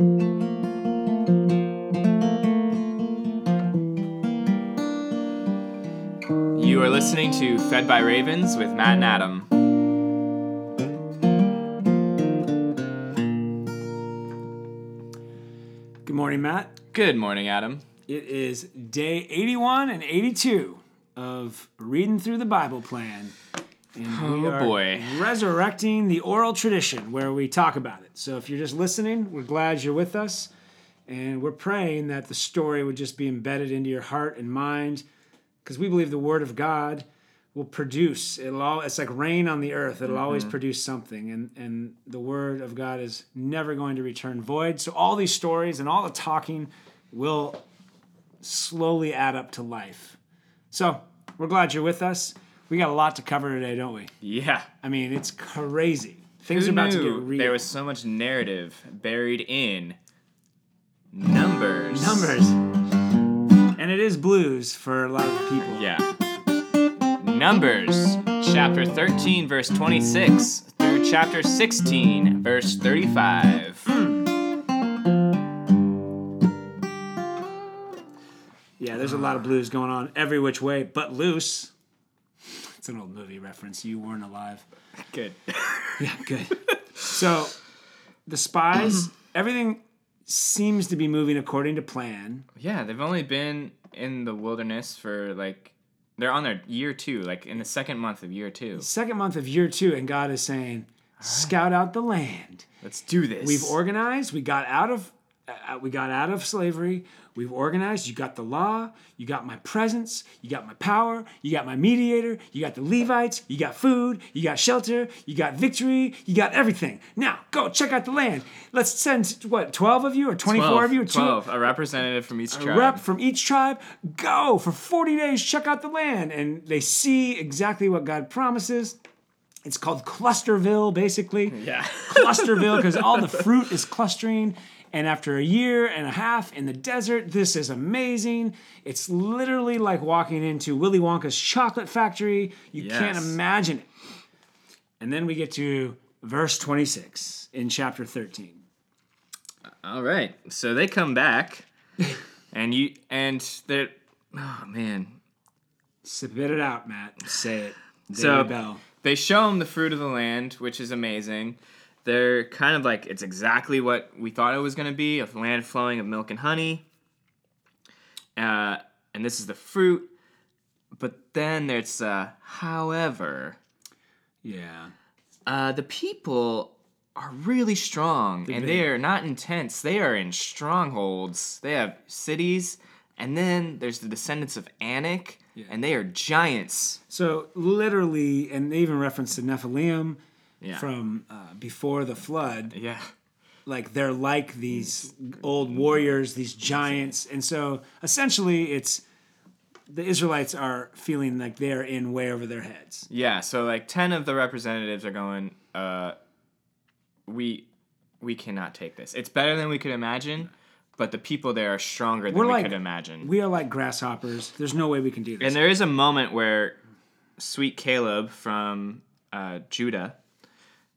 You are listening to Fed by Ravens with Matt and Adam. Good morning, Matt. Good morning, Adam. It is day 81 and 82 of reading through the Bible plan. And we Oh, are boy. resurrecting the oral tradition where we talk about it. So if you're just listening, we're glad you're with us. And we're praying that the story would just be embedded into your heart and mind because we believe the Word of God will produce. It'll all, it's like rain on the earth. It'll always Mm-hmm. produce something. And, and the Word of God is never going to return void. So all these stories and all the talking will slowly add up to life. So we're glad you're with us. We got a lot to cover today, don't we? Yeah. I mean, it's crazy. Things Who are about to get real. there was so much narrative buried in numbers? numbers. And it is blues for a lot of people. Yeah. Numbers, chapter 13, verse 26 through chapter 16, verse 35. Yeah, there's a lot of blues going on every which way but loose. It's an old movie reference. You weren't alive. Good. Yeah, good. so the spies, everything seems to be moving according to plan. Yeah, they've only been in the wilderness for like, they're on their year two, like in the second month of year two. Second month of year two, and God is saying, scout out the land. Let's do this. We've organized. We got out of uh, we got out of slavery. We've organized. You got the law. You got my presence. You got my power. You got my mediator. You got the Levites. You got food. You got shelter. You got victory. You got everything. Now go check out the land. Let's send what twelve of you or twenty four 12, of you or two 12, a representative from each a tribe. rep from each tribe. Go for forty days. Check out the land, and they see exactly what God promises. It's called Clusterville, basically. Yeah. Clusterville because all the fruit is clustering. And after a year and a half in the desert, this is amazing. It's literally like walking into Willy Wonka's chocolate factory. You can't imagine it. And then we get to verse 26 in chapter 13. All right. So they come back, and you and they're oh man. Spit it out, Matt. Say it. So- Bell. They show them the fruit of the land, which is amazing. They're kind of like it's exactly what we thought it was going to be of land flowing of milk and honey. Uh, and this is the fruit. But then there's uh, however, Yeah. uh, the people are really strong and they are not intense. They are in strongholds. They have cities, and then there's the descendants of Anak, and they are giants. So literally, and they even reference the Nephilim Yeah. from uh, before the flood. yeah. Like they're like these old warriors, these giants, and so essentially, it's the Israelites are feeling like they're in way over their heads. Yeah, so like 10 of the representatives are going uh we we cannot take this. It's better than we could imagine, but the people there are stronger than We're we like- could imagine. We are like grasshoppers. There's no way we can do this. and there is a moment where sweet Caleb from uh, Judah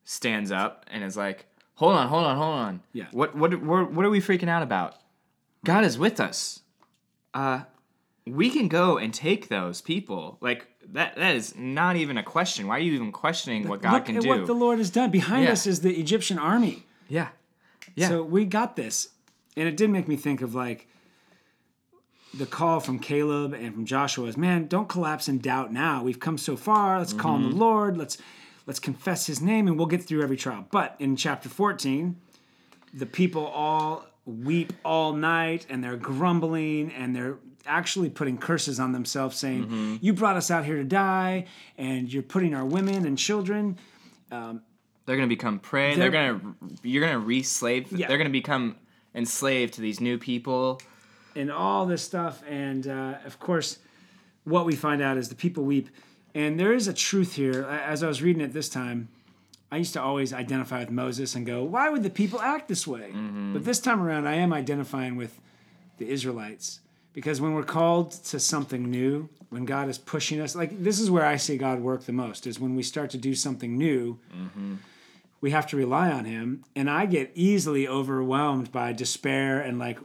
stands up and is like, "Hold on, hold on, hold on. Yeah. What what what, what are we freaking out about? God is with us. Uh we can go and take those people. Like that that is not even a question. Why are you even questioning what God Look can at do? what the Lord has done. Behind Yeah. us is the Egyptian army. yeah. Yeah. So we got this. And it did make me think of like the call from Caleb and from Joshua is, man, don't collapse in doubt now. We've come so far. Let's call on the Lord. Let's let's confess his name and we'll get through every trial. But in chapter 14, the people all weep all night and they're grumbling and they're actually putting curses on themselves saying, You brought us out here to die, and you're putting our women and children they're gonna become prey. They're, They're- gonna you're gonna re-slave. Yeah. They're gonna become enslaved to these new people. and all this stuff. And uh, of course, what we find out is the people weep. And there is a truth here. As I was reading it this time, I used to always identify with Moses and go, why would the people act this way? Mm-hmm. But this time around, I am identifying with the Israelites. Because when we're called to something new, when God is pushing us, like this is where I see God work the most, is when we start to do something new. Mm-hmm. we have to rely on him. And I get easily overwhelmed by despair and like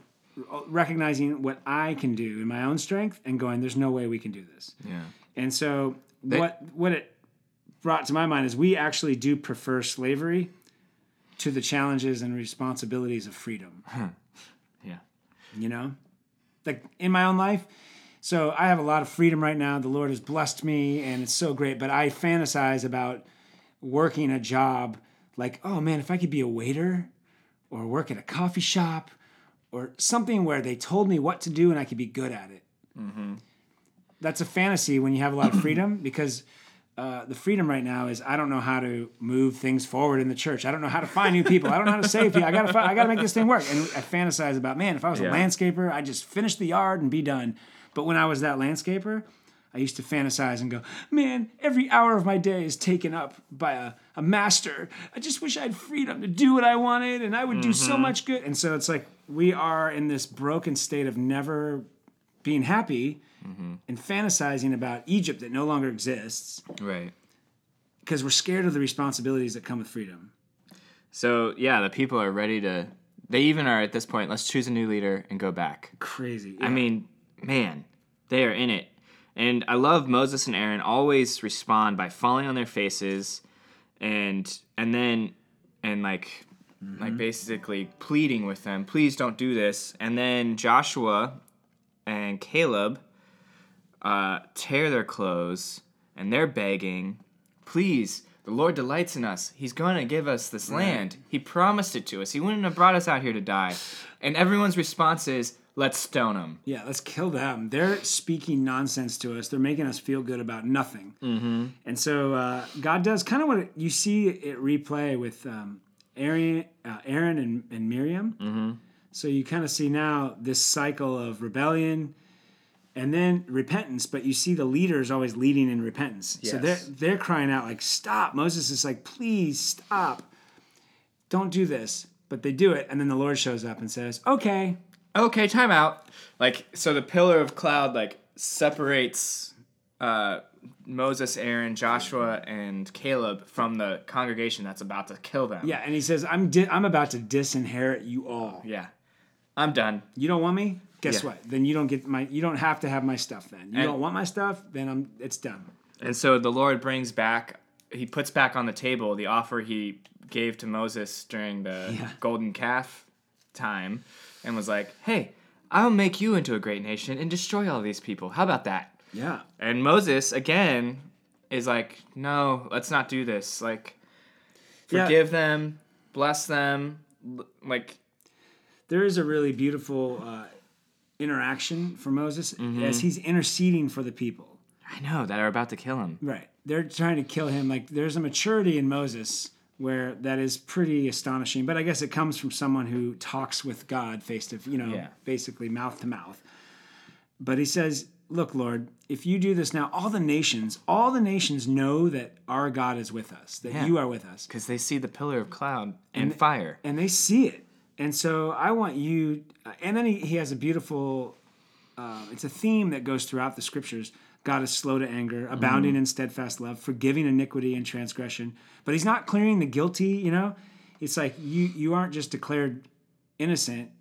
recognizing what I can do in my own strength and going, there's no way we can do this. Yeah. And so what what it brought to my mind is we actually do prefer slavery to the challenges and responsibilities of freedom. Yeah. You know? Like in my own life. So I have a lot of freedom right now. The Lord has blessed me and it's so great, but I fantasize about working a job like, oh man, if I could be a waiter or work at a coffee shop or something where they told me what to do and I could be good at it. Mm-hmm. That's a fantasy when you have a lot of freedom because uh, the freedom right now is I don't know how to move things forward in the church. I don't know how to find new people. I don't know how to save people. I gotta I gotta make this thing work. And I fantasize about man, if I was a landscaper, I'd just finish the yard and be done. But when I was that landscaper, I used to fantasize and go, man, every hour of my day is taken up by a, a master. I just wish I had freedom to do what I wanted and I would do so much good. And so it's like we are in this broken state of never being happy and fantasizing about Egypt that no longer exists Right. because we're scared of the responsibilities that come with freedom. So yeah, the people are ready to. They even are at this point. Let's choose a new leader and go back. Crazy. I mean, man, they are in it. And I love Moses and Aaron always respond by falling on their faces and and then and like mm-hmm. like basically pleading with them, please don't do this. And then Joshua and Caleb uh, tear their clothes and they're begging, please, the Lord delights in us. He's going to give us this land. He promised it to us. He wouldn't have brought us out here to die. And everyone's response is, let's stone them. Yeah, let's kill them. They're speaking nonsense to us. They're making us feel good about nothing. Mm-hmm. And so uh, God does kind of what it, you see it replay with um, Aaron, uh, Aaron and, and Miriam. Mm-hmm. So you kind of see now this cycle of rebellion and then repentance, but you see the leaders always leading in repentance. So they're they're crying out like, "Stop!" Moses is like, "Please stop! Don't do this." But they do it, and then the Lord shows up and says, "Okay, Okay, time out. Like, so the pillar of cloud, like, separates uh, Moses, Aaron, Joshua, and Caleb from the congregation that's about to kill them. Yeah, and he says, "I'm di- I'm about to disinherit you all. Yeah. I'm done. You don't want me? Guess Yeah. what? Then you don't get my. You don't have to have my stuff. Then you And- don't want my stuff. Then I'm. It's done. And so the Lord brings back, he puts back on the table the offer he gave to Moses during the Yeah. golden calf time and was like, hey, I'll make you into a great nation and destroy all these people. How about that? Yeah, And Moses, again, is like, no, let's not do this. Like, Yeah. forgive them, bless them. Like, there is a really beautiful uh, interaction for Moses Mm-hmm. as he's interceding for the people. I know that are about to kill him. Right. They're trying to kill him. Like there's a maturity in Moses where that is pretty astonishing. But I guess it comes from someone who talks with God face to you know, Yeah. basically mouth to mouth. But he says, Look, Lord, if you do this now, all the nations, all the nations know that our God is with us, that Yeah. you are with us. Because they see the pillar of cloud and, fire. And they see it. And so I want you, uh, and then he, he has a beautiful, uh, it's a theme that goes throughout the scriptures. God is slow to anger, abounding in steadfast love, forgiving iniquity and transgression. But he's not clearing the guilty, you know? It's like you you aren't just declared innocent,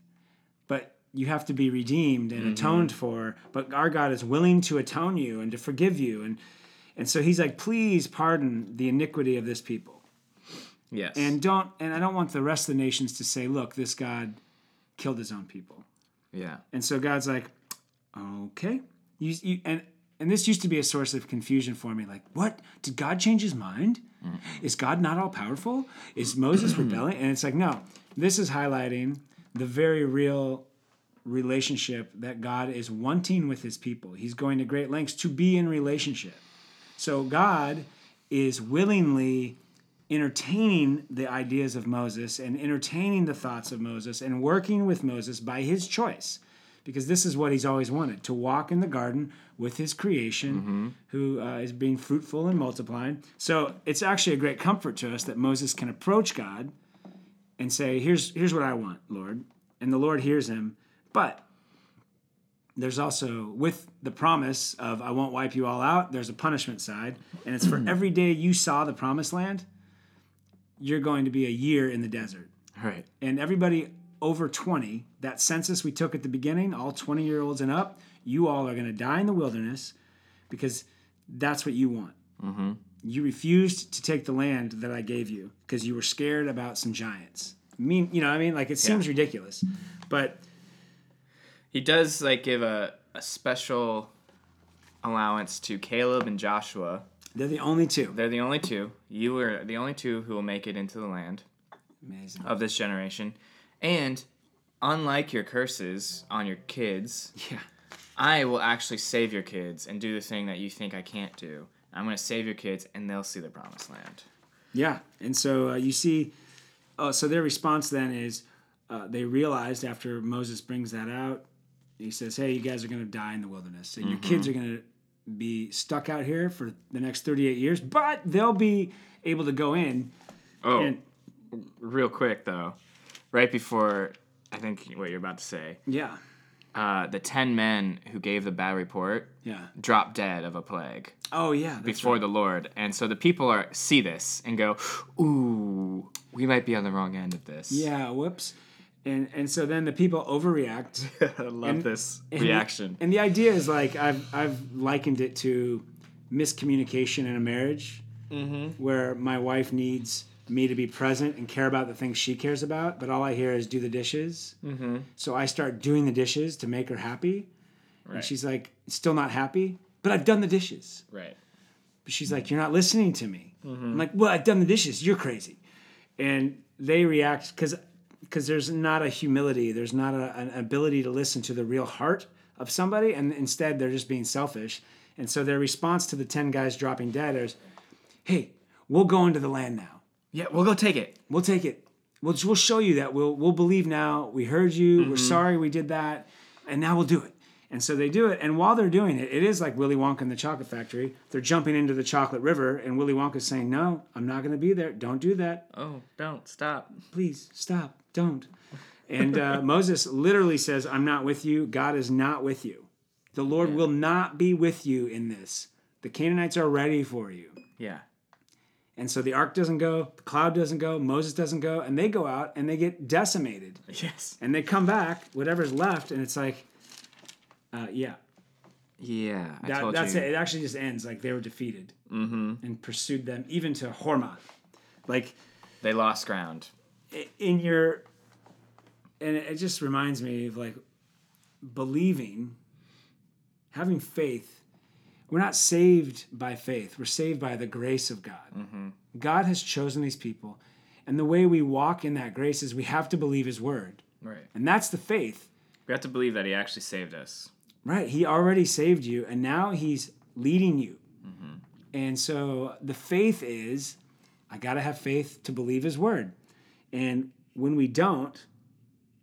but you have to be redeemed and atoned for. But our God is willing to atone you and to forgive you. And and so he's like, please pardon the iniquity of this people Yes. and don't and I don't want the rest of the nations to say, look, this God killed his own people. yeah. And so God's like, okay, you, you and and this used to be a source of confusion for me. Like, what did God change his mind? Mm-hmm. Is God not all powerful? Is Moses rebelling? And it's like, no, this is highlighting the very real relationship that God is wanting with his people. He's going to great lengths to be in relationship. So God is willingly entertaining the ideas of Moses and entertaining the thoughts of Moses and working with Moses by his choice. Because this is what he's always wanted to walk in the garden with his creation, who uh, is being fruitful and multiplying. So it's actually a great comfort to us that Moses can approach God and say, Here's, here's what I want, Lord. And the Lord hears him. But there's also with the promise of I won't wipe you all out, there's a punishment side. And it's for every day you saw the promised land, you're going to be a year in the desert. Right. And everybody over 20, that census we took at the beginning, all 20 year olds and up, you all are going to die in the wilderness because that's what you want. Mm-hmm. You refused to take the land that I gave you because you were scared about some giants. I mean, you know, what I mean, like it seems ridiculous, but He does like give a, a special allowance to Caleb and Joshua. They're the only two. They're the only two. You are the only two who will make it into the land Amazing. of this generation. And unlike your curses on your kids, Yeah. I will actually save your kids and do the thing that you think I can't do. I'm going to save your kids and they'll see the promised land. Yeah, and so uh, you see, oh, so their response then is uh, they realized after Moses brings that out, he says, "Hey, you guys are going to die in the wilderness, and your kids are going to be stuck out here for the next 38 years, but they'll be able to go in." Oh, And real quick though, right before I think what you're about to say, yeah, uh, the 10 men who gave the bad report yeah. dropped dead of a plague Oh yeah, before right. the Lord. And so the people are see this and go, "Ooh, we might be on the wrong end of this." yeah. Whoops. And and so then the people overreact. I love And- this And the- reaction. And the idea is like I've I've likened it to miscommunication in a marriage, Mm-hmm. where my wife needs me to be present and care about the things she cares about, but all I hear is do the dishes. Mm-hmm. So I start doing the dishes to make her happy, and she's like, still not happy, but I've done the dishes. Right. But she's like, you're not listening to me. Mm-hmm. I'm like, well, I've done the dishes. You're crazy, and they react because because there's not a humility, there's not a, an ability to listen to the real heart of somebody, and instead they're just being selfish. And so their response to the ten guys dropping dead is, "Hey, we'll go into the land now. Yeah, we'll go take it. We'll take it. We'll we'll show you that. We'll we'll believe now. We heard you. Mm-hmm. We're sorry we did that, and now we'll do it." And so they do it, and while they're doing it, it is like Willy Wonka in the Chocolate Factory. They're jumping into the chocolate river, and Willy Wonka's saying, "No, I'm not going to be there. Don't do that. Oh, don't stop. Please stop. Don't." And uh, Moses literally says, "I'm not with you. God is not with you. The Lord will not be with you in this. The Canaanites are ready for you." Yeah. And so the ark doesn't go, the cloud doesn't go, Moses doesn't go, and they go out and they get decimated. Yes. And they come back, whatever's left, and it's like, uh, yeah, Yeah. I that, that's you. it. It actually just ends like they were defeated Mm-hmm. and pursued them even to Hormah. Like They lost ground. In your, and it just reminds me of like believing, having faith. We're not saved by faith. We're saved by the grace of God. Mm-hmm. God has chosen these people. And the way we walk in that grace is we have to believe his word. Right. And that's the faith. We have to believe that he actually saved us. Right. He already saved you and now he's leading you. Mm-hmm. And so the faith is I got to have faith to believe his word. And when we don't,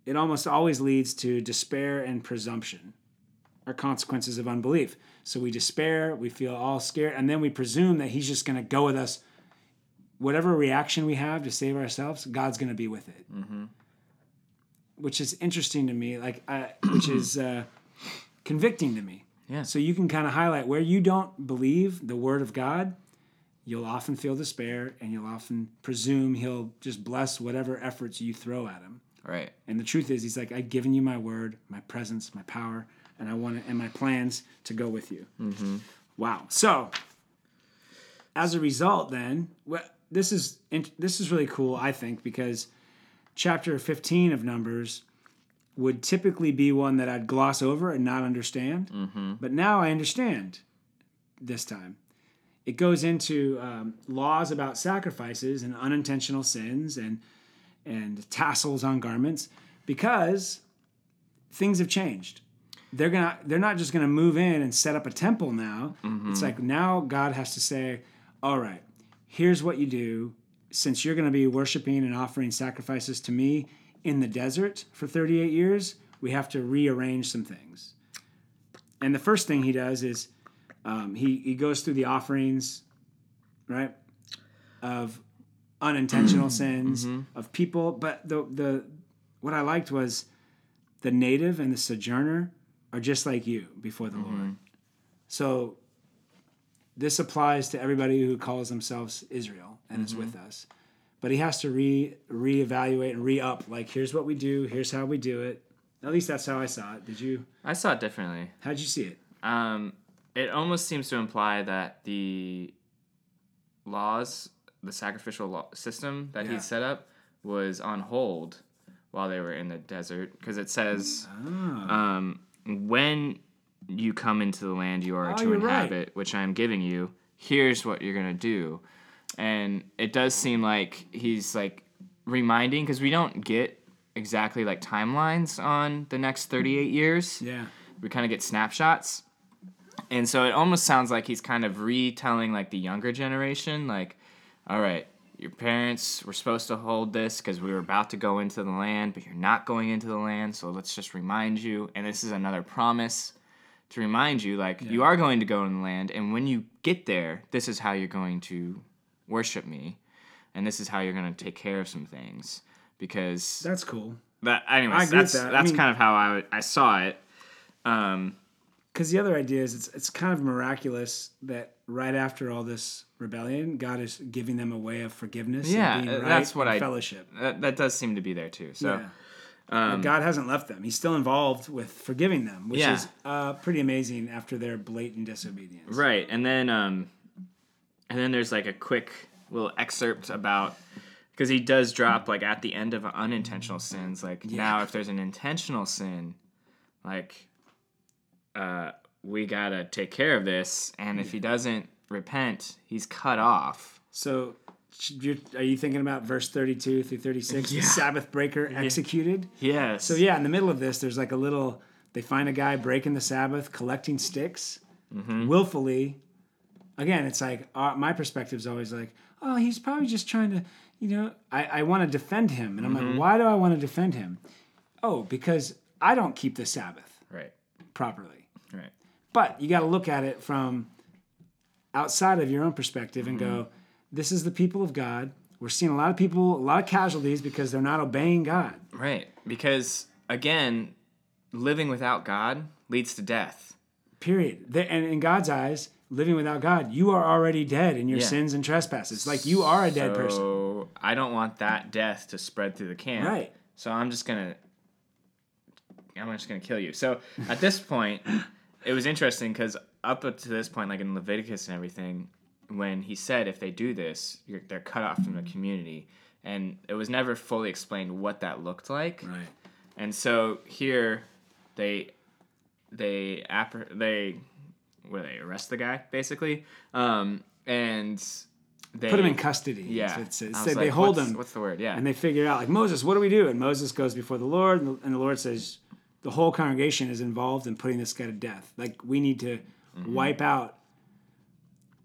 it almost always leads to despair and presumption are consequences of unbelief. So we despair, we feel all scared, and then we presume that he's just going to go with us. Whatever reaction we have to save ourselves, God's going to be with it. Which is interesting to me, like, I, which is uh, convicting to me. Yeah. So you can kind of highlight where you don't believe the word of God, you'll often feel despair and you'll often presume he'll just bless whatever efforts you throw at him. Right. And the truth is, he's like, I've given you my word, my presence, my power, and I want to, and my plans to go with you. Mm-hmm. Wow. So, as a result, then, what this is this is really cool, I think, because chapter fifteen of Numbers would typically be one that I'd gloss over and not understand, mm-hmm. but now I understand. This time, it goes into um, laws about sacrifices and unintentional sins and and tassels on garments because things have changed. They're gonna they're not just gonna move in and set up a temple now. It's like now God has to say, All right, here's what you do. Since you're gonna be worshiping and offering sacrifices to me in the desert for 38 years, we have to rearrange some things. And the first thing he does is um, he, he goes through the offerings, right? Of unintentional sins of people. But the the what I liked was the native and the sojourner are just like you before the Lord. So this applies to everybody who calls themselves Israel and is with us. but he has to re reevaluate and re up. Like, here's what we do. Here's how we do it. At least that's how I saw it. Did you? I saw it differently. How'd you see it? Um, it almost seems to imply that the laws, the sacrificial law system that Yeah. he set up, was on hold while they were in the desert. Because it says, Ah. um, when you come into the land you are Oh, to you're right. inhabit, which I am giving you, here's what you're gonna do. And it does seem like he's like reminding because we don't get exactly like timelines on the next 38 years Yeah. we kind of get snapshots and so it almost sounds like he's kind of retelling like the younger generation like all right your parents were supposed to hold this because we were about to go into the land but you're not going into the land so let's just remind you and this is another promise to remind you like you are going to go in the land and when you get there this is how you're going to worship me and this is how you're going to take care of some things because That's cool. that anyways agree with that's. I that's mean- kind of how I, I saw it um Because the other idea is it's it's kind of miraculous that right after all this rebellion, God is giving them a way of forgiveness. Yeah, and being uh, right that's what I- fellowship. That, that does seem to be there too. So Yeah. um, God hasn't left them. He's still involved with forgiving them, which Yeah. is uh, pretty amazing after their blatant disobedience. right, and then um, and then there's like a quick little excerpt about because he does drop like at the end of unintentional sins. Like now, if there's an intentional sin, like uh, we gotta take care of this, and if he doesn't repent, he's cut off. So, should you are you thinking about verse 32 through 36? Yeah. The Sabbath breaker executed. Yes. So, yeah, in the middle of this, there's like a little, they find a guy breaking the Sabbath, collecting sticks Mm-hmm. willfully. Again, it's like, uh, my perspective is always like, oh, he's probably just trying to, you know, I, I want to defend him. And I'm Mm-hmm. like, why do I want to defend him? Oh, because I don't keep the Sabbath Right. properly. Right. But you got to look at it from outside of your own perspective and go, mm-hmm. this is the people of God. We're seeing a lot of people, a lot of casualties because they're not obeying God. Right. Because again, living without God leads to death. Period. And in God's eyes, living without God, you are already dead in your Yeah. sins and trespasses. Like you are a dead person. So I don't want that death to spread through the camp. Right. So I'm just gonna I'm just gonna kill you. So at this point, it was interesting because up to this point, like in Leviticus and everything, when he said if they do this, you're, they're cut off from the community, and it was never fully explained what that looked like. Right. And so here, they they appre- they where they arrest the guy basically, um, and they Put him in custody. Yeah, That's what it says. I So was they like, hold what's- him What's the word? Yeah, and they figure out, like, Moses, what do we do? And Moses goes before the Lord, and the, and the Lord says, the whole congregation is involved in putting this guy to death. Like, we need to Mm-hmm. wipe out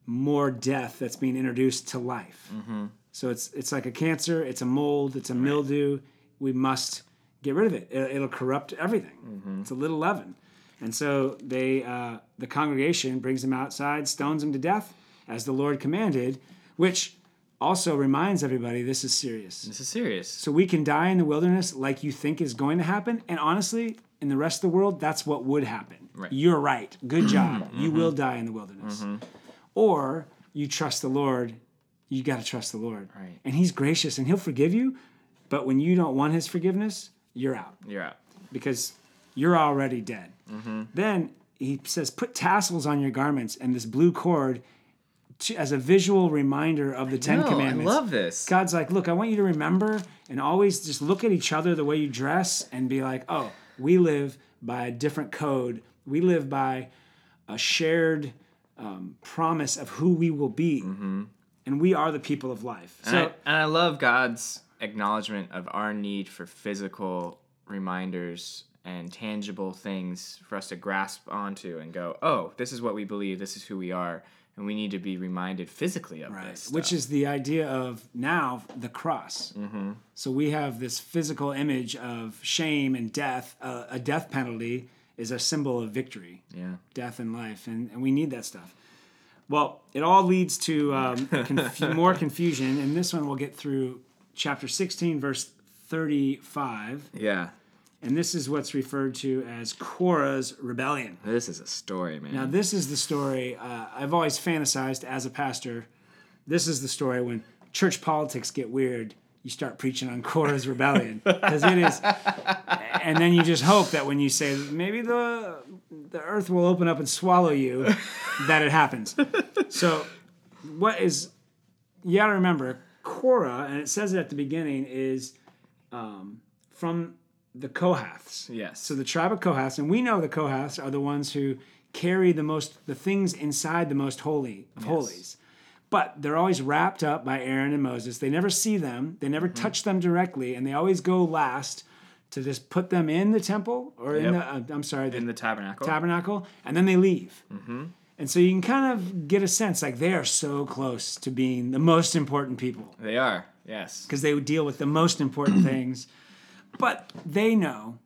more death that's being introduced to life. Mm-hmm. So it's it's like a cancer, it's a mold, it's a mildew. We must get rid of it. It- It'll corrupt everything. Mm-hmm. It's a little leaven. And so they, uh, the congregation brings him outside, stones him to death, as the Lord commanded, which also reminds everybody this is serious. this is serious. So we can die in the wilderness like you think is going to happen. And honestly, in the rest of the world, that's what would happen. Right. You're right. Good job. You will die in the wilderness. Or you trust the Lord. You got to trust the Lord. Right. And He's gracious and He'll forgive you. But when you don't want His forgiveness, you're out You're out. because you're already dead. Mm-hmm. Then he says, put tassels on your garments and this blue cord as a visual reminder of the Ten No, I Commandments. love this. God's like, look, I want you to remember and always just look at each other the way you dress and be like, oh, we live by a different code. We live by a shared um, promise of who we will be. And we are the people of life. And, So, I, and I love God's acknowledgement of our need for physical reminders and tangible things for us to grasp onto and go, oh, this is what we believe, this is who we are, and we need to be reminded physically of Right. this. Which stuff. is the idea of now the cross. Mm-hmm. So we have this physical image of shame and death. Uh, a death penalty is a symbol of victory, yeah, death and life, and, and we need that stuff. Well, it all leads to um, conf- more confusion, and this one we'll get through chapter 16, verse 35. yeah. And this is what's referred to as Korah's rebellion. This is a story, man. Now, this is the story uh, I've always fantasized as a pastor. This is the story when church politics get weird, you start preaching on Korah's rebellion because it is, and then you just hope that when you say maybe the the earth will open up and swallow you, that it happens. So, what is you got to remember Korah, and it says it at the beginning is um, from the Kohaths. Yes. So the tribe of Kohaths, and we know the Kohaths are the ones who carry the most the things inside the most holy of holies. But they're always wrapped up by Aaron and Moses. They never see them, they never Mm-hmm. touch them directly, and they always go last to just put them in the temple or in the uh, I'm sorry, the in the tabernacle. tabernacle, and then they leave. Mm-hmm. And so you can kind of get a sense like they are so close to being the most important people they are. Yes. because they would deal with the most important things. But they know.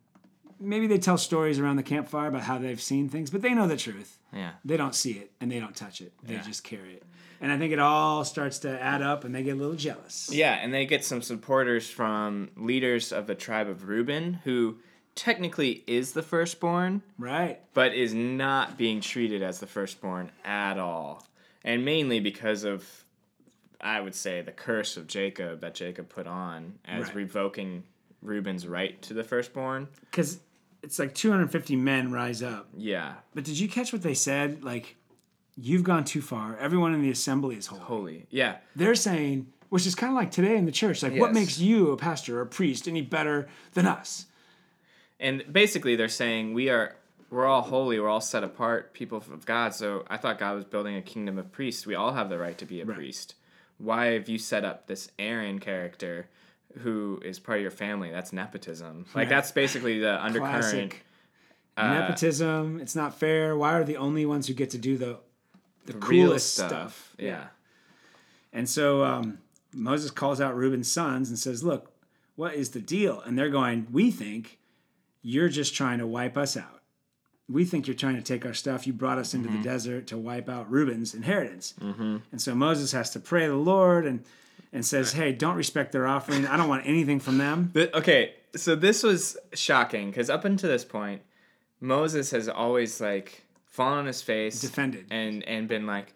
Maybe they tell stories around the campfire about how they've seen things, but they know the truth. Yeah. They don't see it and they don't touch it. They Yeah. just carry it. And I think it all starts to add up and they get a little jealous. Yeah, and they get some supporters from leaders of the tribe of Reuben, who technically is the firstborn, Right. but is not being treated as the firstborn at all. And mainly because of, I would say, the curse of Jacob that Jacob put on as Right. revoking Reuben's right to the firstborn. Because it's like 250 men rise up. Yeah, But did you catch what they said? Like, you've gone too far. Everyone in the assembly is holy. holy. Yeah, They're saying, which is kind of like today in the church, like, what makes you a pastor or a priest any better than us? and basically they're saying we are we're all holy we're all set apart people of god so i thought god was building a kingdom of priests we all have the right to be a priest why have you set up this aaron character who is part of your family that's nepotism like that's basically the undercurrent Classic. uh, Nepotism. It's not fair. Why are the only ones who get to do the the real coolest stuff? yeah And so um, Moses calls out Reuben's sons and says, "Look, what is the deal?" And they're going, "We think you're just trying to wipe us out. We think you're trying to take our stuff. You brought us into the desert to wipe out Reuben's inheritance." And so Moses has to pray to the Lord and and says, "Hey, don't respect their offering. I don't want anything from them." Th- okay, so this was shocking because up until this point, Moses has always like fallen on his face, Defended. and and been like,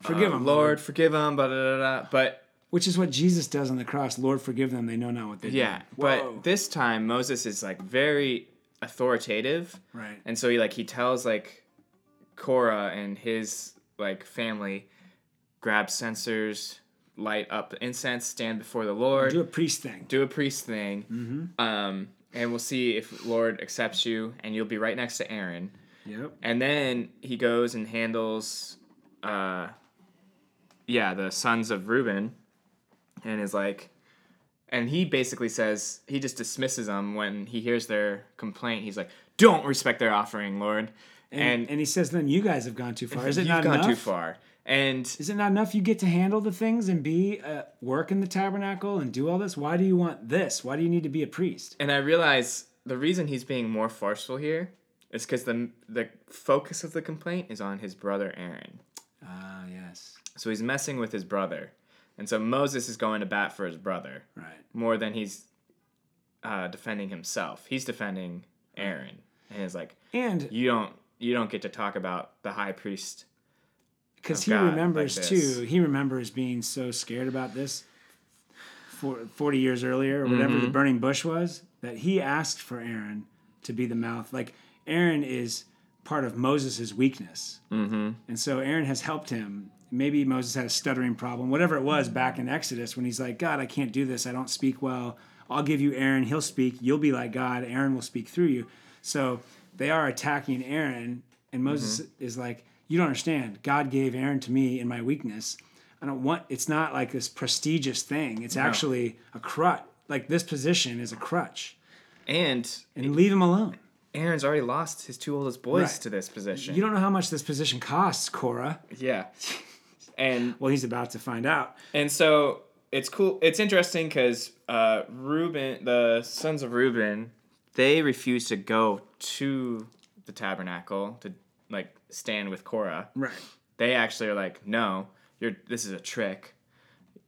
Forgive uh, them, Lord, Lord. forgive them, blah, blah, blah, blah. But Which is what Jesus does on the cross. Lord, forgive them. They know not what they do. yeah, but this time Moses is like very authoritative, right. and so he like he tells like Korah and his like family, grab censers, light up incense, stand before the Lord, Do a priest thing. do a priest thing, um, and we'll see if Lord accepts you, and you'll be right next to Aaron. Yep. And then he goes and handles, uh, yeah, the sons of Reuben, and is like, and he basically says he just dismisses them when he hears their complaint. He's like, "Don't respect their offering, Lord," And, and, and he says "Then "You guys have gone too far. Is it you've not gone enough? too far. And Is it not enough you get to handle the things and be uh, work in the tabernacle and do all this? Why do you want this? Why do you need to be a priest? and I realize the reason he's being more forceful here is because the the focus of the complaint is on his brother Aaron. Ah, yes, So he's messing with his brother, and so Moses is going to bat for his brother. right. more than he's uh, defending himself. He's defending Aaron, and is like, And you don't you don't get to talk about the high priest. Because he God like remembers too, he remembers being so scared about this for 40 years earlier, or whatever Mm-hmm. the burning bush was, that he asked for Aaron to be the mouth. Like Aaron is part of Moses' weakness. Mm-hmm. And so Aaron has helped him. Maybe Moses had a stuttering problem, whatever it was back in Exodus when he's like, God, I can't do this. I don't speak well. I'll give you Aaron. He'll speak. You'll be like God. Aaron will speak through you. So they are attacking Aaron. And Moses is like, You don't understand. God gave Aaron to me in my weakness. I don't want, it's not like this prestigious thing. It's actually a crutch. Like this position is a crutch. And And leave him alone. Aaron's already lost his two oldest boys Right. to this position. You don't know how much this position costs, Korah. yeah, and Well, he's about to find out. and so it's cool. It's interesting because uh, Reuben, the sons of Reuben, they refuse to go to the tabernacle to like stand with Korah. Right. they actually are like, no, you're this is a trick.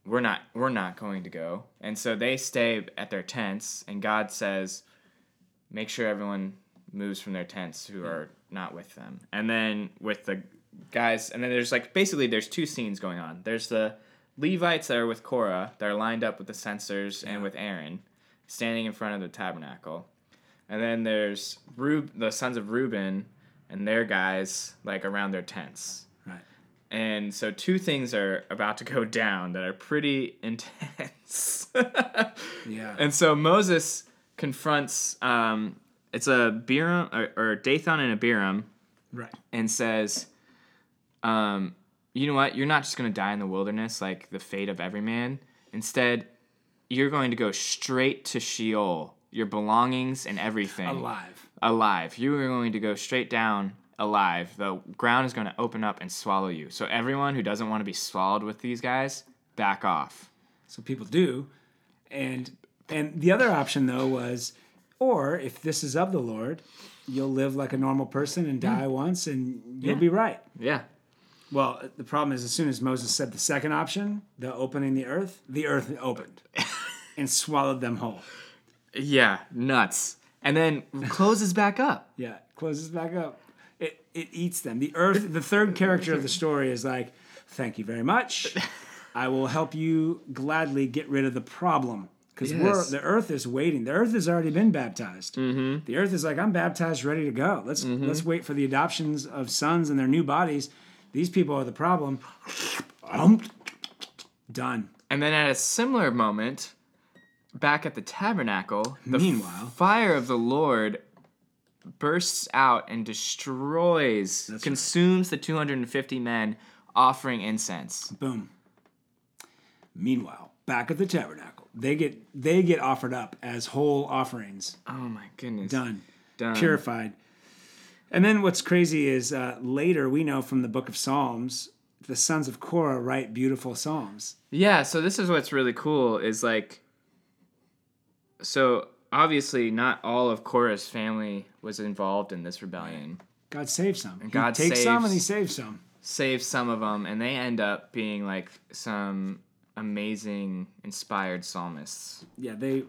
We're not we're not going to go. And so they stay at their tents and God says, make sure everyone moves from their tents who are not with them. And then with the guys and then there's like basically there's two scenes going on. There's the Levites that are with Korah that are lined up with the censers and with Aaron, standing in front of the tabernacle. And then there's Rub- the sons of Reuben and their guys like around their tents. Right. And so two things are about to go down that are pretty intense. Yeah. and so Moses confronts um, it's Abiram or, or Dathan and Abiram right. and says, um, you know what? You're not just going to die in the wilderness like the fate of every man. Instead, you're going to go straight to Sheol, your belongings and everything. Alive. Alive. You are going to go straight down alive. The ground is going to open up and swallow you. So, everyone who doesn't want to be swallowed with these guys, back off. So people do. And and the other option though was or if this is of the Lord, you'll live like a normal person and die hmm. once and you'll Yeah. be right. Yeah. Well, the problem is as soon as Moses said the second option, the opening the earth, the earth opened and swallowed them whole. Yeah. Nuts. And then closes back up. Yeah, closes back up. It it eats them. The earth. The third character of the story is like, "Thank you very much. I will help you gladly get rid of the problem." Because Yes. the earth is waiting. The earth has already been baptized. Mm-hmm. The earth is like, I'm baptized, ready to go. Let's let's wait for the adoptions of sons and their new bodies. These people are the problem. Done. And then at a similar moment, back at the tabernacle, the Meanwhile. fire of the Lord bursts out and destroys, consumes the 250 men offering incense. Boom. Meanwhile, back at the tabernacle, they get they get offered up as whole offerings. Oh my goodness. done, Done. purified. And then what's crazy is uh, later we know from the book of Psalms, the sons of Korah write beautiful psalms. Yeah, so this is what's really cool is like so obviously not all of Korah's family was involved in this rebellion. God saves some. He God takes some and he saves- saves some. Save some of them and they end up being like some amazing inspired psalmists. Yeah, they.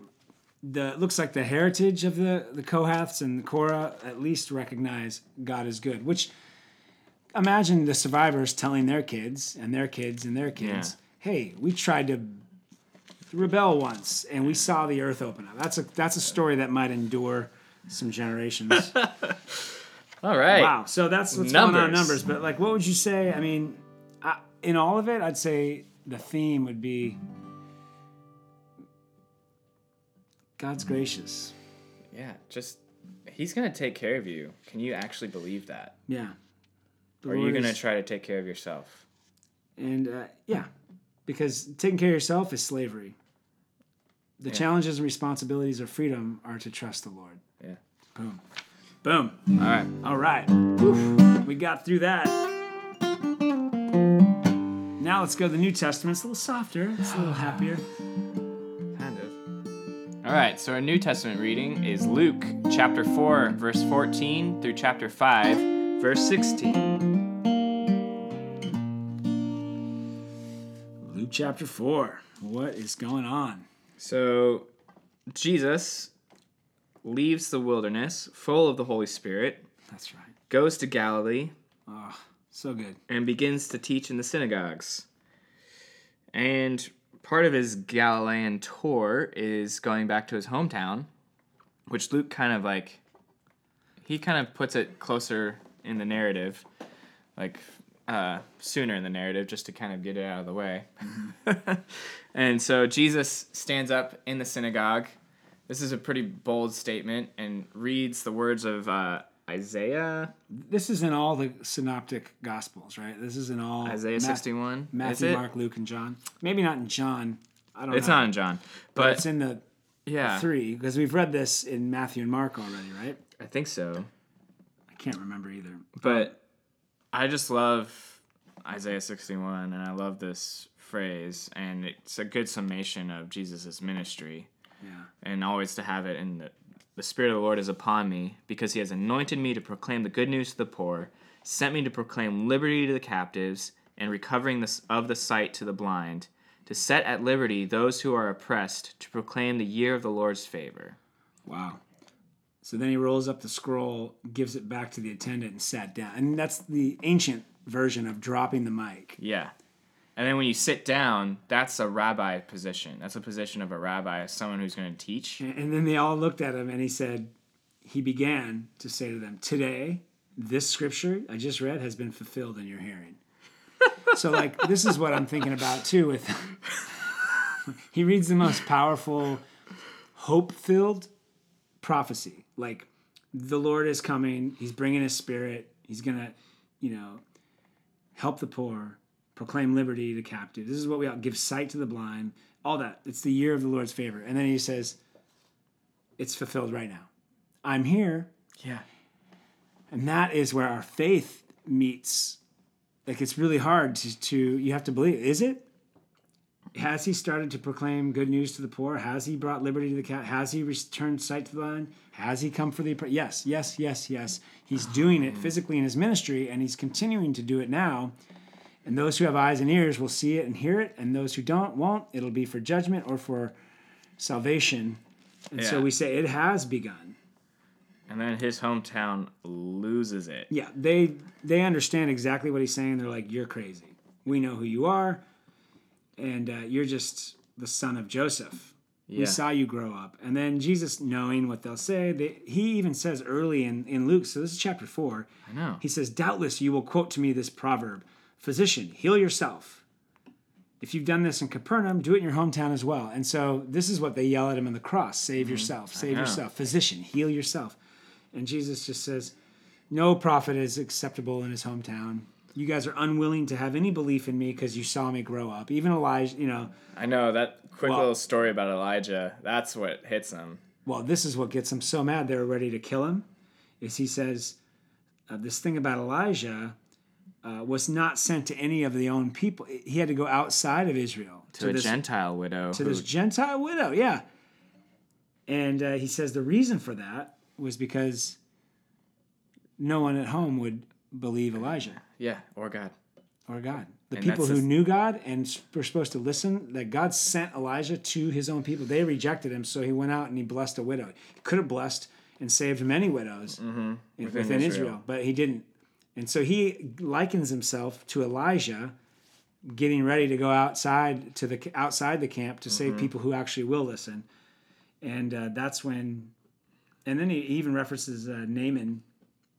The looks like the heritage of the the Kohaths and the Korah at least recognize God is good. Which imagine the survivors telling their kids and their kids and their kids, "Hey, we tried to rebel once and we saw the earth open up." That's a that's a story that might endure some generations. All right. Wow. So that's what's going on Numbers. numbers. But like, what would you say? I mean, I, in all of it, I'd say the theme would be God's gracious. Yeah, just he's gonna take care of you. Can you actually believe that? Yeah. The Or are you gonna is- try to take care of yourself? And uh, yeah, because taking care of yourself is slavery. The challenges and responsibilities of freedom are to trust the Lord. Yeah. Boom. Boom. All right. All right. Whew. We got through that. Now let's go to the New Testament. It's a little softer. It's a little happier. Kind of. All right, so our New Testament reading is Luke chapter 4, verse 14 through chapter 5, verse 16. Luke chapter 4. What is going on? So, Jesus leaves the wilderness full of the Holy Spirit, That's right. goes to Galilee, Oh, so good. and begins to teach in the synagogues. And part of his Galilean tour is going back to his hometown, which Luke kind of like he kind of puts it closer in the narrative, like uh, sooner in the narrative, just to kind of get it out of the way. and so Jesus stands up in the synagogue. This is a pretty bold statement and reads the words of uh, Isaiah, This is in all the synoptic gospels, right? This is in all Isaiah Ma- 61. Matthew. Mark, Luke, and John. Maybe not in John. I don't know. It's know. not in John, but but it's in the yeah, three because we've read this in Matthew and Mark already, right? I think so. I can't remember either. But I just love Isaiah 61 and I love this phrase and it's a good summation of Jesus' ministry Yeah. and always to have it in the the spirit of the Lord is upon me because he has anointed me to proclaim the good news to the poor, sent me to proclaim liberty to the captives and recovering this of the sight to the blind, to set at liberty those who are oppressed, to proclaim the year of the Lord's favor. Wow. So then he rolls up the scroll, gives it back to the attendant, and sat down. And that's the ancient version of dropping the mic. Yeah. And then when you sit down, that's a rabbi position. That's a position of a rabbi, someone who's going to teach. And, then they all looked at him and he said, he began to say to them, Today, this scripture I just read has been fulfilled in your hearing. so, like, this is what I'm thinking about too. With he reads the most powerful, hope filled prophecy. Like, the Lord is coming, He's bringing His Spirit, He's going to, you know, help the poor, proclaim liberty to captives. This is what we all give sight to the blind, all that. It's the year of the Lord's favor. And then He says, It's fulfilled right now. I'm here. Yeah. And that is where our faith meets. Like it's really hard to, to you have to believe. Is it? Has he started to proclaim good news to the poor? Has he brought liberty to the cat? Has he returned sight to the blind? Has he come for the yes, yes, yes, yes. He's doing it oh. physically in his ministry, and he's continuing to do it now. And those who have eyes and ears will see it and hear it, and those who don't won't. It'll be for judgment or for salvation. And so we say it has begun. And then his hometown loses it. Yeah, they they understand exactly what he's saying. They're like, "You're crazy. We know who you are, and uh, you're just the son of Joseph. Yeah. We saw you grow up." And then Jesus, knowing what they'll say, they, he even says early in in Luke. So this is chapter four. I know. He says, "Doubtless you will quote to me this proverb: Physician, heal yourself." If you've done this in Capernaum, do it in your hometown as well. And so this is what they yell at him on the cross: "Save yourself, save yourself, physician, heal yourself." And Jesus just says, no prophet is acceptable in his hometown. You guys are unwilling to have any belief in me because you saw me grow up. Even Elijah, you know, I know that quick Well- little story about Elijah. That's what hits him. well, this is what gets him so mad they're ready to kill him. Is he says uh, this thing about Elijah uh, was not sent to any of the own people. He had to go outside of Israel To, a this Gentile widow. to who, this Gentile widow. Yeah, and uh, he says the reason for that was because no one at home would believe Elijah. Yeah, or God. or God. The And people who knew God and were supposed to listen, that God sent Elijah to his own people. They rejected him, so he went out and he blessed a widow. He could have blessed and saved many widows in- within, Within Israel. Israel. but he didn't. And so he likens himself to Elijah getting ready to go outside to the outside the camp to save people who actually will listen. And uh, that's when, and then he even references uh, Naaman,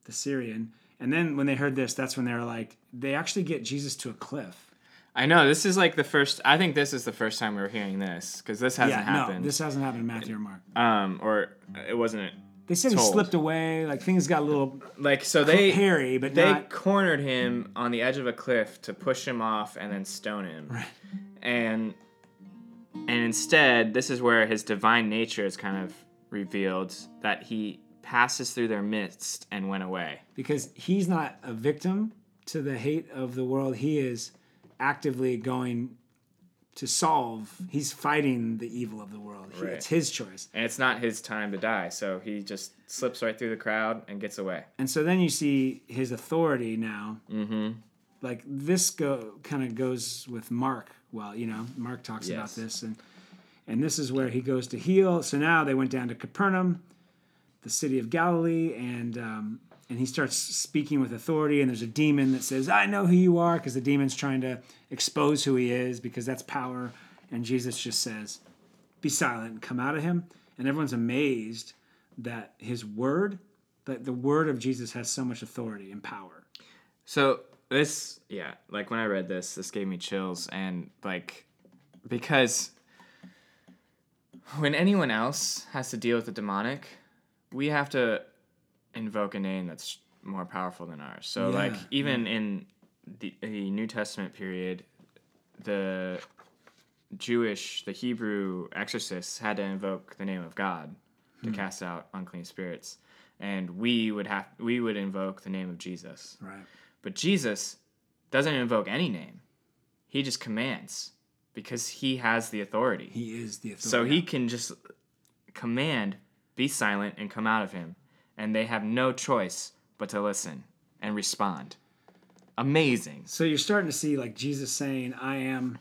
the Syrian. And then when they heard this, that's when they were like, they actually get Jesus to a cliff. I know this is like the first. I think this is the first time we are hearing this because this hasn't yeah, happened. no, this hasn't happened in Matthew or Mark. um, or it wasn't. They said he slipped away, like things got a little Like so they hairy, but they not. cornered him on the edge of a cliff to push him off and then stone him. Right. And and instead, this is where his divine nature is kind of revealed that he passes through their midst and went away. because he's not a victim to the hate of the world. He is actively going to solve. He's fighting the evil of the world. He- Right. It's his choice. And it's not his time to die, so he just slips right through the crowd and gets away. And so then you see his authority now. Mm-hmm. Like this go kind of goes with Mark. Well, you know, Mark talks about this, and and this is where he goes to heal. So now they went down to Capernaum, the city of Galilee, and um, and he starts speaking with authority. And there's a demon that says, "I know who you are," because the demon's trying to expose who he is because that's power. And Jesus just says, "Be silent and come out of him." And everyone's amazed that his word, that the word of Jesus has so much authority and power. So this, yeah, like when I read this, this gave me chills, and like because when anyone else has to deal with the demonic, we have to invoke a name that's more powerful than ours. So like Yeah, even in the, the New Testament period, the Jewish, the Hebrew exorcists had to invoke the name of God to hmm. cast out unclean spirits, and we would have we would invoke the name of Jesus. Right. But Jesus doesn't invoke any name. He just commands because he has the authority. He is the authority. So he can just command, be silent, and come out of him. And they have no choice but to listen and respond. Amazing. So you're starting to see like Jesus saying, "I am."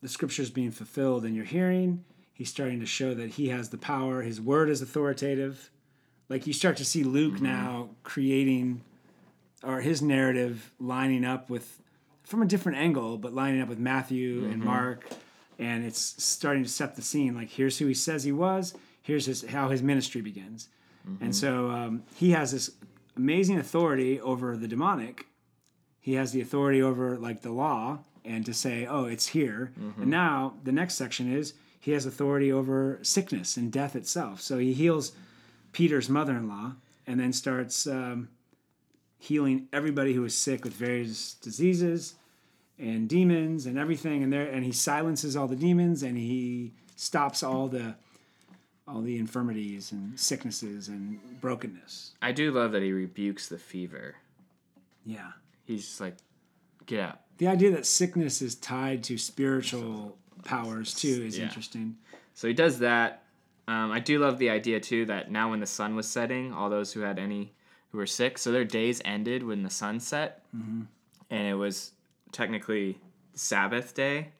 The scriptures being fulfilled in your hearing. He's starting to show that he has the power. His word is authoritative. Like you start to see Luke mm-hmm. now creating, or his narrative lining up with from a different angle, but lining up with Matthew and mm-hmm. Mark, and it's starting to set the scene. Like here's who he says he was. Here's his how his ministry begins, and so um, he has this amazing authority over the demonic. He has the authority over like the law and to say, oh, it's here. And now the next section is he has authority over sickness and death itself. So he heals Peter's mother-in-law and then starts um, healing everybody who is sick with various diseases and demons and everything and there and he silences all the demons and he stops all the all the infirmities and sicknesses and brokenness I do love that he rebukes the fever. yeah He's just like, get out. the idea that sickness is tied to spiritual powers too is Yeah. interesting So he does that. Um, I do love the idea too that now when the sun was setting, all those who had any who were sick, so their days ended when the sun set, and it was technically Sabbath day,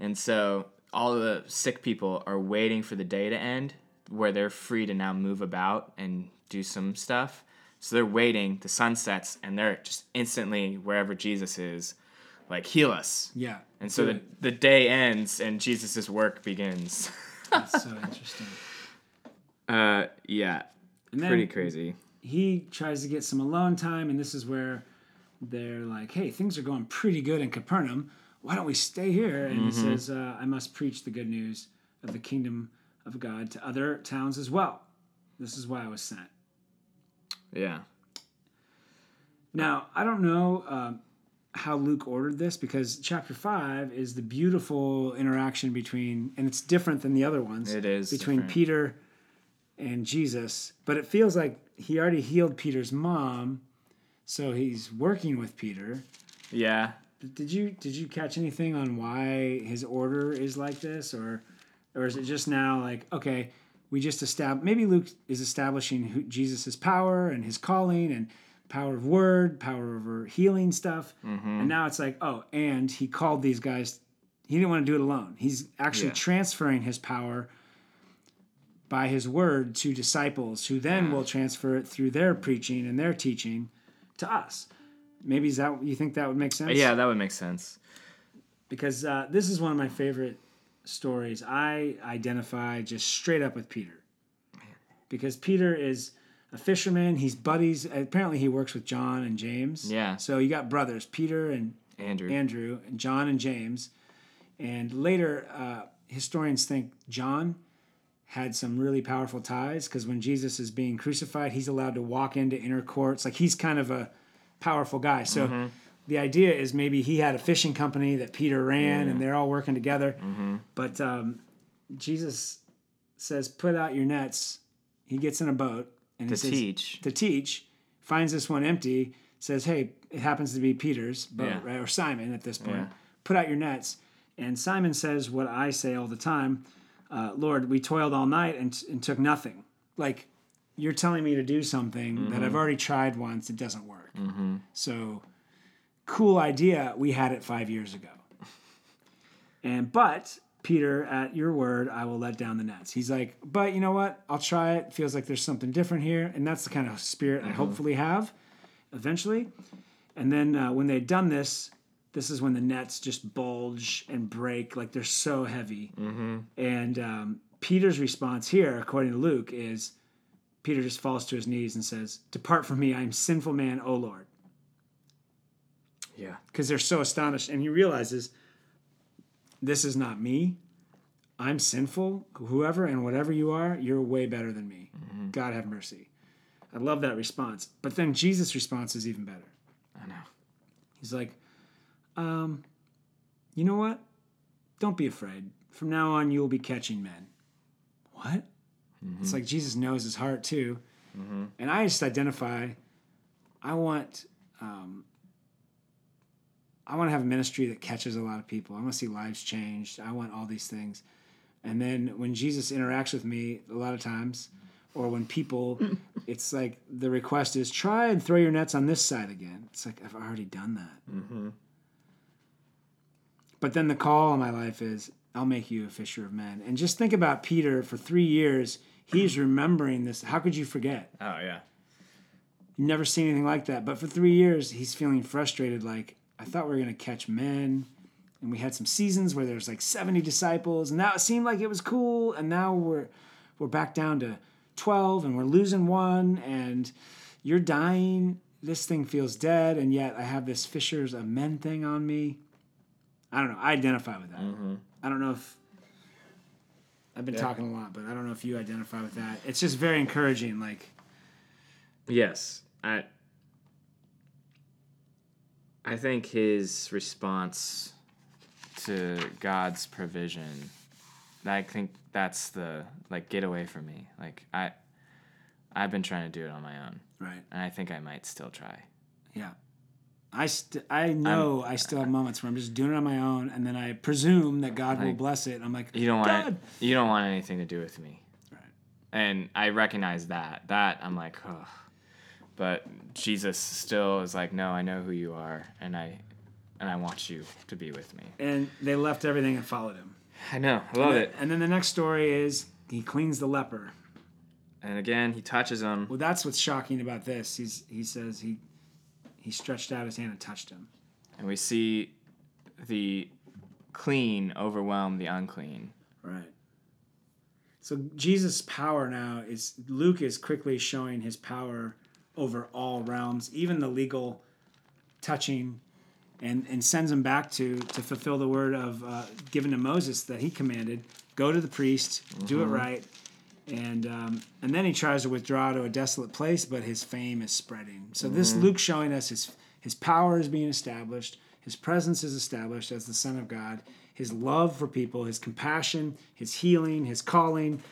and so all of the sick people are waiting for the day to end, where they're free to now move about and do some stuff. So they're waiting. The sun sets, and they're just instantly wherever Jesus is, like heal us. yeah And so the, the day ends and Jesus' work begins. that's so interesting Uh, yeah, pretty crazy. he tries to get some alone time and this is where they're like hey things are going pretty good in capernaum why don't we stay here and he says uh, i must preach the good news of the kingdom of god to other towns as well this is why i was sent Yeah. Now, I don't know um, how Luke ordered this because chapter five is the beautiful interaction between, and it's different than the other ones. It is between different. Peter and Jesus, but it feels like he already healed Peter's mom, so he's working with Peter. Yeah. Did you did you catch anything on why his order is like this, or or is it just now like okay, we just estab maybe Luke is establishing who Jesus' power and his calling and power of word, power over healing stuff, mm-hmm. and now it's like oh, and he called these guys. He didn't want to do it alone. He's actually Yeah. transferring his power by his word to disciples, who then mm. will transfer it through their preaching and their teaching to us. Maybe is that you think that would make sense? Yeah, that would make sense. because uh, this is one of my favorite stories. I identify just straight up with Peter because Peter is a fisherman. He's buddies. Apparently, he works with John and James. Yeah. So you got brothers, Peter and Andrew. Andrew, and John and James. And later, uh, historians think John had some really powerful ties because when Jesus is being crucified, he's allowed to walk into inner courts. Like he's kind of a powerful guy. So the idea is maybe he had a fishing company that Peter ran and they're all working together. But um, Jesus says, Put out your nets. He gets in a boat and to he says, teach. to teach, finds this one empty, says, "Hey, it happens to be Peter's boat, Yeah. right, or Simon at this point. Yeah. Put out your nets." And Simon says, "What I say all the time, uh, Lord, we toiled all night and, and took nothing. Like you're telling me to do something that I've already tried once. It doesn't work. So cool idea. We had it five years ago. And but Peter, at your word, I will let down the nets. He's like, but you know what? I'll try it. Feels like there's something different here, and that's the kind of spirit I hopefully have eventually. And then uh, when they'd done this, this is when the nets just bulge and break, like they're so heavy. And um, Peter's response here, according to Luke, is Peter just falls to his knees and says, "Depart from me, I am sinful man, O Lord." Yeah. because they're so astonished. And he realizes this is not me. I'm sinful. Whoever and whatever you are you're way better than me. God have mercy. I love that response. But then jesus response is even better. I know. he's like um you know what? Don't be afraid. From now on you will be catching men. What it's mm-hmm. like jesus knows his heart too mm-hmm. and i just identify i want um, I want to have a ministry that catches a lot of people. I want to see lives changed. I want all these things. And then when Jesus interacts with me, a lot of times, or when people, it's like the request is try and throw your nets on this side again. It's like I've already done that. Mm-hmm. But then the call in my life is I'll make you a fisher of men. And just think about Peter for three years. He's remembering this. How could you forget? Oh yeah. You've never seen anything like that. But for three years, he's feeling frustrated like, I thought we were going to catch men. And we had some seasons where there's like 70 disciples, and that seemed like it was cool. And now we're we're back down to 12, and we're losing one, and you're dying. This thing feels dead, and yet I have this fishers of men thing on me. I don't know. I identify with that. Mm-hmm. I don't know if I've been talking a lot, but I don't know if you identify with that. It's just very encouraging. Like, Yes, I. I think his response to God's provision. I think that's the like get away from me. Like I, I've been trying to do it on my own, right? and I think I might still try. Yeah. I st- I know i still have moments where I'm just doing it on my own, and then I presume that God will bless it. I'm like, You don't want God. you don't want anything to do with me. Right. And I recognize that. That I'm like, oh. But Jesus still is like, no, I know who you are, and I, and I want you to be with me. And they left everything and followed him. I know, I love it. And then the next story is he cleans the leper. And again, he touches him. Well, that's what's shocking about this. He's he says he he stretched out his hand and touched him. and we see the clean overwhelm the unclean. Right. So Jesus' power now is Luke is quickly showing his power over all realms, even the legal touching, and and sends him back to to fulfill the word of uh, given to Moses that he commanded: go to the priest, do it right, and um, and then he tries to withdraw to a desolate place, but his fame is spreading. So this Luke showing us his his power is being established, his presence is established as the Son of God, his love for people, his compassion, his healing, his calling,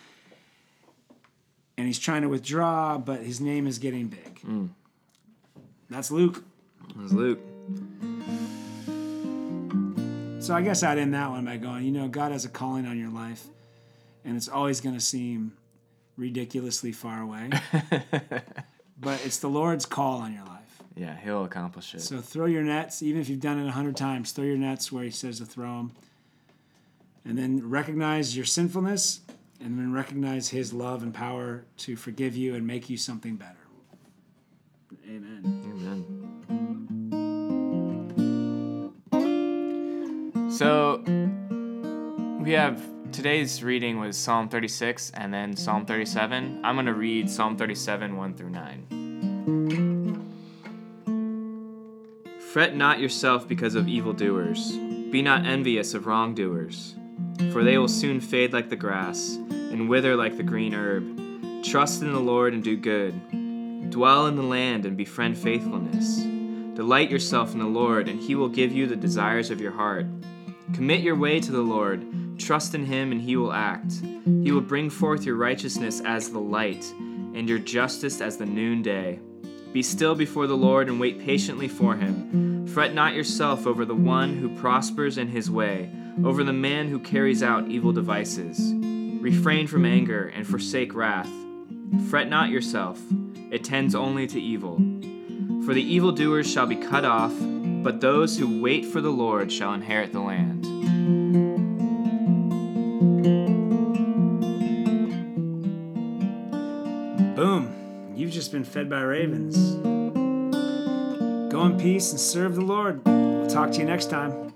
and he's trying to withdraw, but his name is getting big. That's Luke. Was Luke. So I guess I'd end that one by going, you know, God has a calling on your life, and it's always going to seem ridiculously far away, but it's the Lord's call on your life. yeah, he'll accomplish it. So throw your nets, even if you've done it a hundred times, throw your nets where He says to throw them, and then recognize your sinfulness, and then recognize His love and power to forgive you and make you something better. Amen. Amen. So we have today's reading was Psalm 36 and then Psalm mm-hmm. 37. I'm going to read Psalm 37 1 through 9. Fret not yourself because of evildoers. Be not envious of wrongdoers, for they will soon fade like the grass and wither like the green herb. Trust in the Lord and do good. Dwell in the land and befriend faithfulness. Delight yourself in the Lord, and he will give you the desires of your heart. Commit your way to the Lord. Trust in him, and he will act. He will bring forth your righteousness as the light, and your justice as the noonday. Be still before the Lord and wait patiently for him. Fret not yourself over the one who prospers in his way, over the man who carries out evil devices. Refrain from anger and forsake wrath. Fret not yourself, it tends only to evil. For the evildoers shall be cut off, but those who wait for the Lord shall inherit the land. Been fed by ravens. Go in peace and serve the Lord. We'll talk to you next time.